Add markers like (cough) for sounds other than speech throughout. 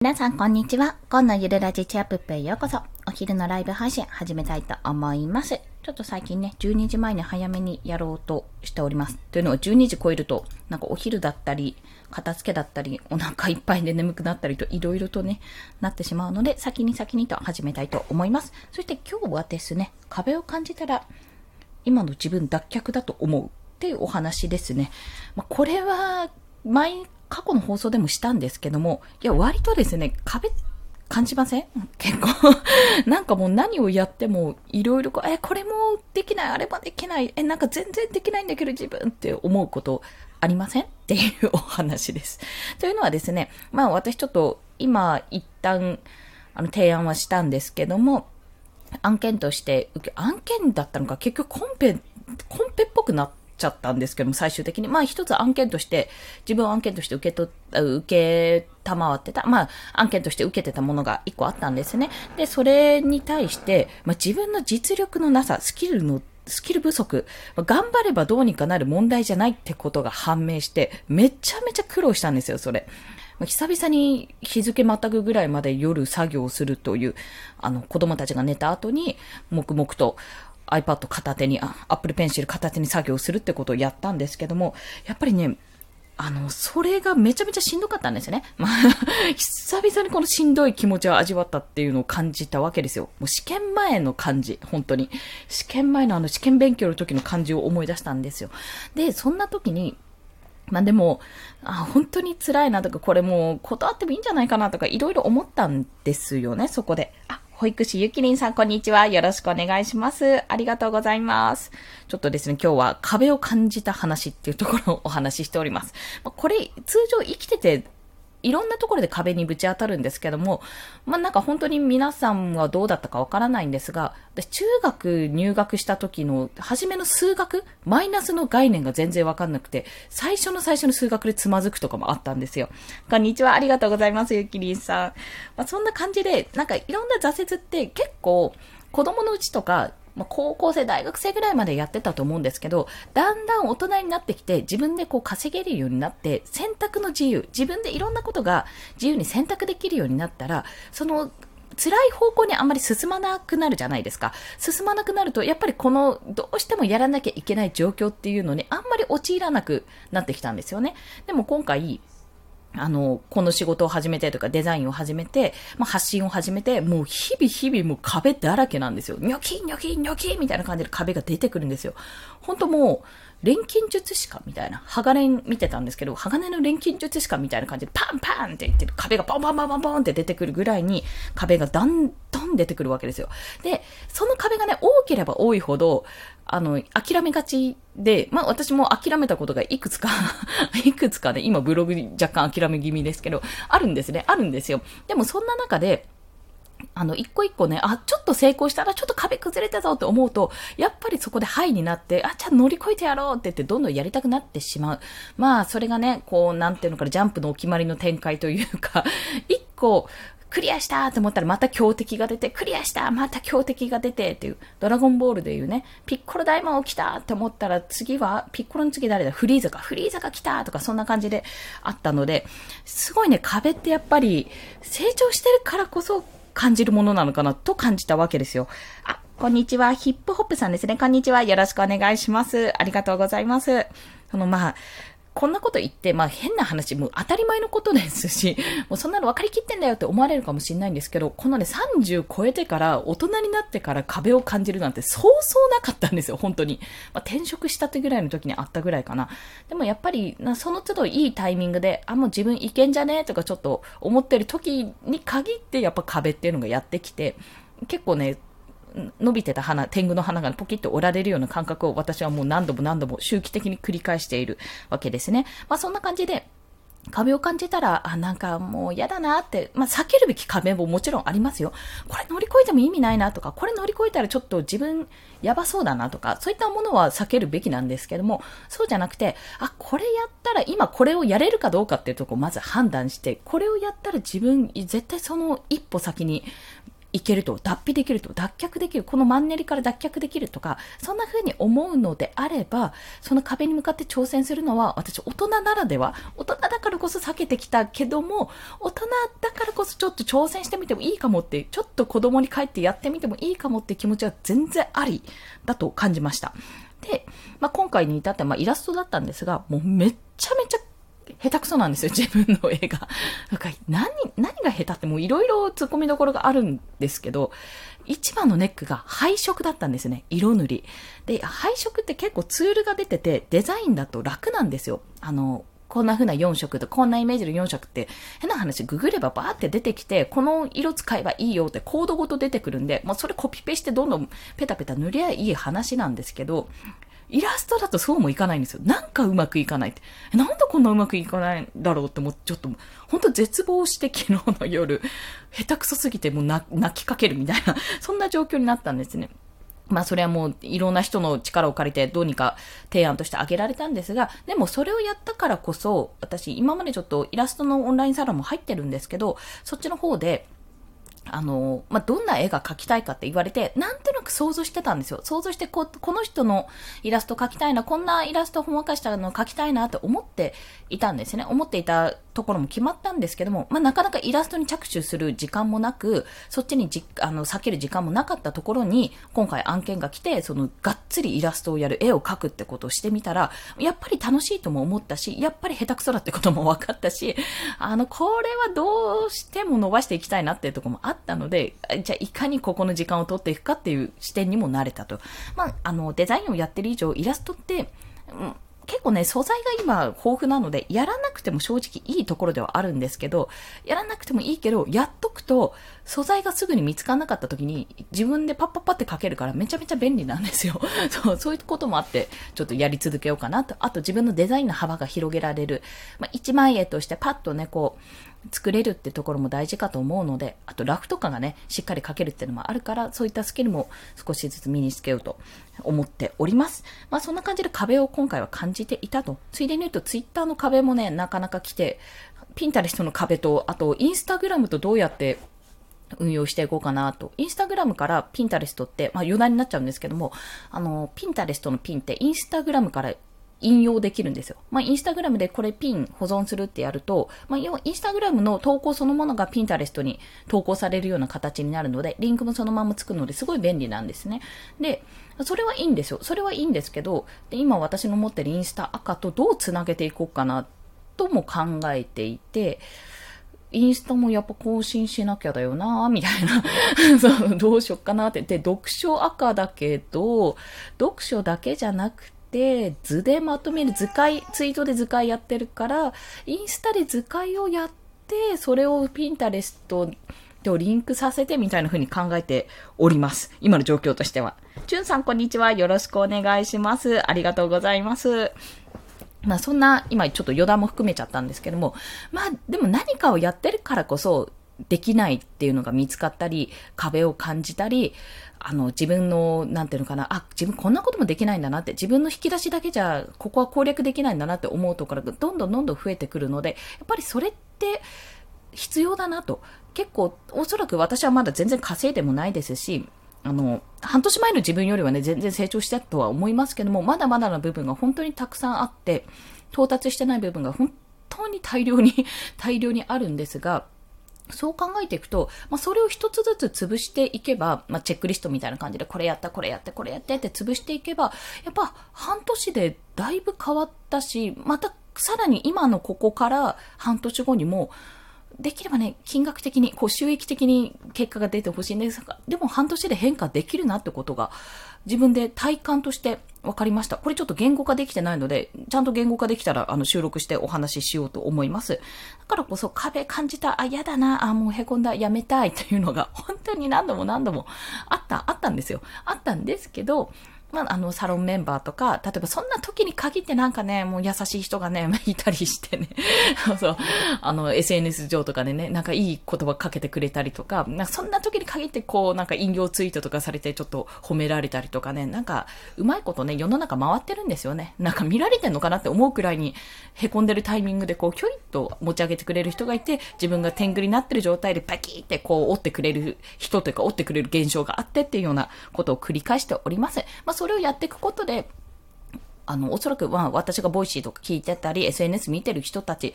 皆さん、こんにちは。今のゆるラジチアップップへようこそ。お昼のライブ配信始めたいと思います。ちょっと最近ね、12時前に早めにやろうとしております。というのは12時超えると、なんかお昼だったり、片付けだったり、お腹いっぱいで眠くなったりと、いろいろとね、なってしまうので、先に先にと始めたいと思います。そして今日はですね、壁を感じたら、今の自分脱却だと思うっていうお話ですね。まあ、これは、前、過去の放送でもしたんですけども、いや、割とですね、壁、感じません？結構。(laughs) なんかもう何をやっても、いろいろこう、え、これもできない、あれもできない、え、なんか全然できないんだけど自分って思うことありません？っていうお話です。というのはですね、まあ私ちょっと今一旦、あの、提案はしたんですけども、案件として、案件だったのか、結局コンペ、コンペっぽくなっちゃったんですけども、最終的に。まあ一つ案件として、自分は案件として受け取った、受けたまわってた、まあ案件として受けてたものが一個あったんですね。で、それに対して、まあ自分の実力のなさ、スキルのスキル不足、頑張ればどうにかなる問題じゃないってことが判明して、めちゃめちゃ苦労したんですよ、それ。久々に日付またぐぐらいまで夜作業するという、あの、子供たちが寝た後に、黙々と iPad 片手に、あ Apple Pencil 片手に作業するってことをやったんですけども、やっぱりね、あの、それがめちゃめちゃしんどかったんですよね。(laughs) まあ、久々にこのしんどい気持ちを味わったっていうのを感じたわけですよ。もう試験前の感じ、本当に。試験前のあの試験勉強の時の感じを思い出したんですよ。で、そんな時に、まあでも、あ、本当に辛いなとか、これもう断ってもいいんじゃないかなとか、いろいろ思ったんですよね、そこで。あ、保育士ゆきりんさん、こんにちは。よろしくお願いします。ありがとうございます。ちょっとですね、今日は壁を感じた話っていうところをお話ししております。これ、通常生きてて、いろんなところで壁にぶち当たるんですけども、まあ、なんか本当に皆さんはどうだったかわからないんですが、私中学入学した時の初めの数学、マイナスの概念が全然わかんなくて、最初の最初の数学でつまずくとかもあったんですよ。こんにちは、ありがとうございます、ゆきりんさん。まあ、そんな感じで、なんかいろんな挫折って結構子供のうちとか、まあ、高校生、大学生ぐらいまでやってたと思うんですけど、だんだん大人になってきて、自分でこう稼げるようになって、選択の自由、自分でいろんなことが自由に選択できるようになったら、その、辛い方向にあんまり進まなくなるじゃないですか。進まなくなると、やっぱりこの、どうしてもやらなきゃいけない状況っていうのに、あんまり陥らなくなってきたんですよね。でも今回、あの、この仕事を始めてとかデザインを始めて、まあ、発信を始めて、もう日々日々もう壁だらけなんですよ。ニョキニョキニョキみたいな感じで壁が出てくるんですよ。本当もう、錬金術師かみたいな。鋼見てたんですけど、鋼の錬金術師かみたいな感じでパンパンって言って壁がポンポンポンポンポンって出てくるぐらいに壁がだんだん出てくるわけですよ。で、その壁がね、多ければ多いほど、あの、諦めがちで、まあ私も諦めたことがいくつか (laughs) いくつかね、今ブログ若干諦め気味ですけど、あるんですね、あるんですよ。でもそんな中で、あの、一個一個ね、あ、ちょっと成功したらちょっと壁崩れたぞって思うと、やっぱりそこでハイになって、あ、じゃあ乗り越えてやろうって言ってどんどんやりたくなってしまう。まあ、それがね、こう、なんていうのかな、ジャンプのお決まりの展開というか、(laughs) 一個、クリアしたと思ったらまた強敵が出て、クリアしたまた強敵が出てっていう、ドラゴンボールでいうね、ピッコロ大魔王来たって思ったら次は、ピッコロの次誰だ？フリーザか、フリーザが来たとかそんな感じであったので、すごいね、壁ってやっぱり成長してるからこそ感じるものなのかなと感じたわけですよ。あ、こんにちは。ヒップホップさんですね。こんにちは。よろしくお願いします。ありがとうございます。その、まあ、こんなこと言って、まあ変な話、もう当たり前のことですし、(laughs) もうそんなの分かりきってんだよって思われるかもしれないんですけど、このね、30超えてから、大人になってから壁を感じるなんてそうそうなかったんですよ、本当に。まあ、転職したってぐらいの時にあったぐらいかな。でもやっぱり、なその都度いいタイミングで、あ、もう自分いけんじゃねとかちょっと思ってる時に限って、やっぱ壁っていうのがやってきて、結構ね、伸びてた花、天狗の花がポキッと折られるような感覚を私はもう何度も何度も周期的に繰り返しているわけですね。まあそんな感じで、壁を感じたら、あ、なんかもう嫌だなって、まあ避けるべき壁ももちろんありますよ。これ乗り越えても意味ないなとか、これ乗り越えたらちょっと自分やばそうだなとか、そういったものは避けるべきなんですけども、そうじゃなくて、あ、これやったら今これをやれるかどうかっていうところをまず判断して、これをやったら自分絶対その一歩先にいけると、脱皮できると、脱却できる、このマンネリから脱却できるとか、そんな風に思うのであれば、その壁に向かって挑戦するのは、私、大人ならでは、大人だからこそ避けてきたけども、大人だからこそちょっと挑戦してみてもいいかもって、ちょっと子供に帰ってやってみてもいいかもって気持ちは全然ありだと感じました。で、まあ、今回に至って、まあ、イラストだったんですが、もうめっちゃめちゃ下手くそなんですよ、自分の絵が。下手ってもういろいろ突っ込みどころがあるんですけど、一番のネックが配色だったんですね。色塗り。で、配色って結構ツールが出てて、デザインだと楽なんですよ。あの、こんな風な4色と、こんなイメージの4色って、変な話、ググればバーって出てきて、この色使えばいいよってコードごと出てくるんで、もうそれコピペしてどんどんペタペタ塗りゃいい話なんですけど、イラストだとそうもいかないんですよ。なんかうまくいかないって。なんでこんなうまくいかないんだろうってもうちょっと、本当絶望して昨日の夜、下手くそすぎてもう泣きかけるみたいな、(laughs) そんな状況になったんですね。まあそれはもういろんな人の力を借りてどうにか提案として挙げられたんですが、でもそれをやったからこそ、私今までちょっとイラストのオンラインサロンも入ってるんですけど、そっちの方で、あの、まあ、どんな絵が描きたいかって言われて、なんとなく想像してたんですよ。想像してこ、この人のイラスト描きたいな、こんなイラストほんわかしたの描きたいなって思っていたんですね。思っていたところも決まったんですけども、まあ、なかなかイラストに着手する時間もなく、そっちにじ、あの、避ける時間もなかったところに、今回案件が来て、その、がっつりイラストをやる、絵を描くってことをしてみたら、やっぱり楽しいとも思ったし、やっぱり下手くそだってことも分かったし、あの、これはどうしても伸ばしていきたいなっていうところもあったので、じゃあいかにここの時間を取っていくかっていう視点にもなれたと。まあ、あの、デザインをやってる以上、イラストって、うん結構ね、素材が今豊富なので、やらなくても正直いいところではあるんですけど、やらなくてもいいけど、やっとくと、素材がすぐに見つからなかった時に、自分でパッパッパって書けるからめちゃめちゃ便利なんですよ。(laughs) そう、そういうこともあって、ちょっとやり続けようかなと。あと自分のデザインの幅が広げられる。まあ、一枚絵としてパッとね、こう、作れるってところも大事かと思うので、あとラフとかがね、しっかり書けるっていうのもあるから、そういったスキルも少しずつ身につけようと思っております。まあそんな感じで壁を今回は感じていたと。ついでに言うとツイッターの壁もね、なかなか来て、ピンタレストの壁と、あとインスタグラムとどうやって運用していこうかなと。インスタグラムからピンタレストって、まあ余談になっちゃうんですけども、あの、ピンタレストのピンってインスタグラムから引用できるんですよ。まあ、インスタグラムでこれピン保存するってやると、まあ、要はインスタグラムの投稿そのものがピンタレストに投稿されるような形になるので、リンクもそのままつくのですごい便利なんですね。で、それはいいんですよ。それはいいんですけど、で今私の持ってるインスタ赤とどうつなげていこうかなとも考えていて、インスタもやっぱ更新しなきゃだよなみたいな (laughs) そう、どうしよっかなって。で、読書赤だけど、読書だけじゃなくて、て、図でまとめる図解、ツイートで図解やってるから、インスタで図解をやって、それをピンタレストとリンクさせてみたいな風に考えております。今の状況としては。チュンさんこんにちは。よろしくお願いします。ありがとうございます。まあそんな、今ちょっと余談も含めちゃったんですけども、まあでも何かをやってるからこそ、できないっていうのが見つかったり、壁を感じたり、あの、自分の、なんていうのかな、あ、自分こんなこともできないんだなって、自分の引き出しだけじゃ、ここは攻略できないんだなって思うところがどんどんどんどん増えてくるので、やっぱりそれって必要だなと。結構、おそらく私はまだ全然稼いでもないですし、あの、半年前の自分よりはね、全然成長したとは思いますけども、まだまだな部分が本当にたくさんあって、到達してない部分が本当に大量に大量にあるんですが、そう考えていくと、まあ、それを一つずつ潰していけば、まあ、チェックリストみたいな感じで、これやった、これやって、これやってって潰していけば、やっぱ半年でだいぶ変わったし、またさらに今のここから半年後にも、できればね、金額的に、こう収益的に結果が出てほしいんですが、でも半年で変化できるなってことが、自分で体感として分かりました。これちょっと言語化できてないので、ちゃんと言語化できたら、あの、収録してお話ししようと思います。だからこそ壁感じた、あ、嫌だな、あ、もう凹んだ、やめたいというのが、本当に何度も何度もあった、あったんですよ。あったんですけど、まあ、あの、サロンメンバーとか、例えばそんな時に限ってなんかね、もう優しい人がね、(laughs) いたりしてね、(laughs) そう、あの、SNS 上とかでね、なんかいい言葉かけてくれたりとか、なんかそんな時に限ってこう、なんか引用ツイートとかされてちょっと褒められたりとかね、なんか、うまいことね、世の中回ってるんですよね。なんか見られてんのかなって思うくらいに、凹んでるタイミングでこう、ひょいっと持ち上げてくれる人がいて、自分が天狗になってる状態でパキーってこう、折ってくれる人というか、折ってくれる現象があってっていうようなことを繰り返しております。まあ、それをやっていくことで、あの、おそらく、まあ、私が Voicy とか聞いてたり、SNS 見てる人たち、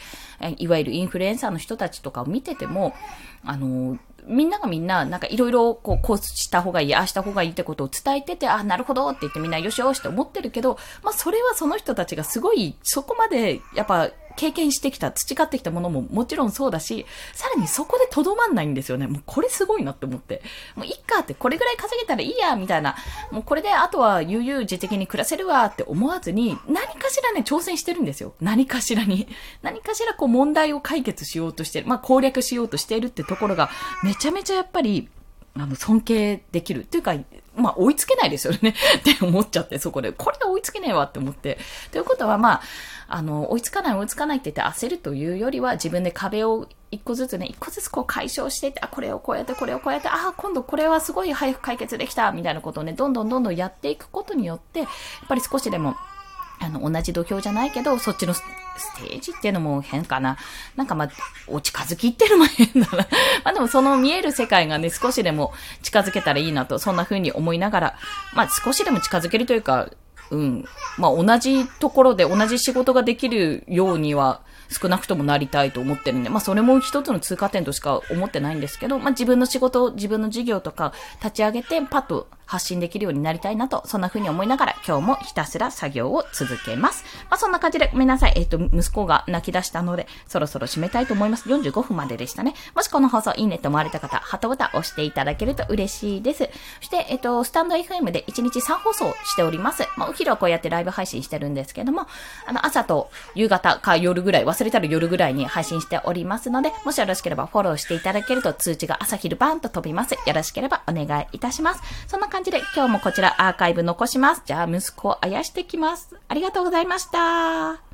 いわゆるインフルエンサーの人たちとかを見てても、あの、みんながみんな、なんかいろいろ、こう、こうした方がいい、ああした方がいいってことを伝えてて、あ、なるほどって言ってみんなよしよしって思ってるけど、まあ、それはその人たちがすごい、そこまで、やっぱ、経験してきた、培ってきたものももちろんそうだし、さらにそこでとどまんないんですよね。もうこれすごいなって思って。もういっかって、これぐらい稼げたらいいや、みたいな。もうこれであとは悠々自適に暮らせるわって思わずに、何かしらね、挑戦してるんですよ。何かしらに。何かしらこう問題を解決しようとしてる。まあ攻略しようとしているってところが、めちゃめちゃやっぱり、あの、尊敬できる。っていうか、まあ、追いつけないですよね (laughs) って思っちゃって、そこで。これで追いつけねえわって思って。ということは、まあ、あの、追いつかない追いつかないって言って焦るというよりは、自分で壁を一個ずつね、一個ずつこう解消していって、あ、これをこうやって、これをこうやって、あ、今度これはすごい早く解決できた、みたいなことをね、どんどんどんどんやっていくことによって、やっぱり少しでも、あの、同じ土俵じゃないけど、そっちのステージっていうのも変かな。なんかまあ、お近づきっていうのも変だな。(laughs) まあでもその見える世界がね、少しでも近づけたらいいなと、そんな風に思いながら、まあ少しでも近づけるというか、うん。まあ同じところで同じ仕事ができるようには、少なくともなりたいと思ってるんで、まあそれも一つの通過点としか思ってないんですけど、まあ自分の仕事、自分の事業とか立ち上げてパッと発信できるようになりたいなと、そんな風に思いながら今日もひたすら作業を続けます。まあそんな感じでごめんなさい。えっ、ー、と、息子が泣き出したので、そろそろ締めたいと思います。45分まででしたね。もしこの放送いいねと思われた方、ハットボタン押していただけると嬉しいです。そして、えっ、ー、と、スタンド FM で1日3放送しております。まあお昼はこうやってライブ配信してるんですけども、あの、朝と夕方か夜ぐらい、忘れたら夜ぐらいに配信しておりますので、もしよろしければフォローしていただけると通知が朝昼バーンと飛びます。よろしければお願いいたします。そんな感じで今日もこちらアーカイブ残します。じゃあ息子をあやしてきます。ありがとうございました。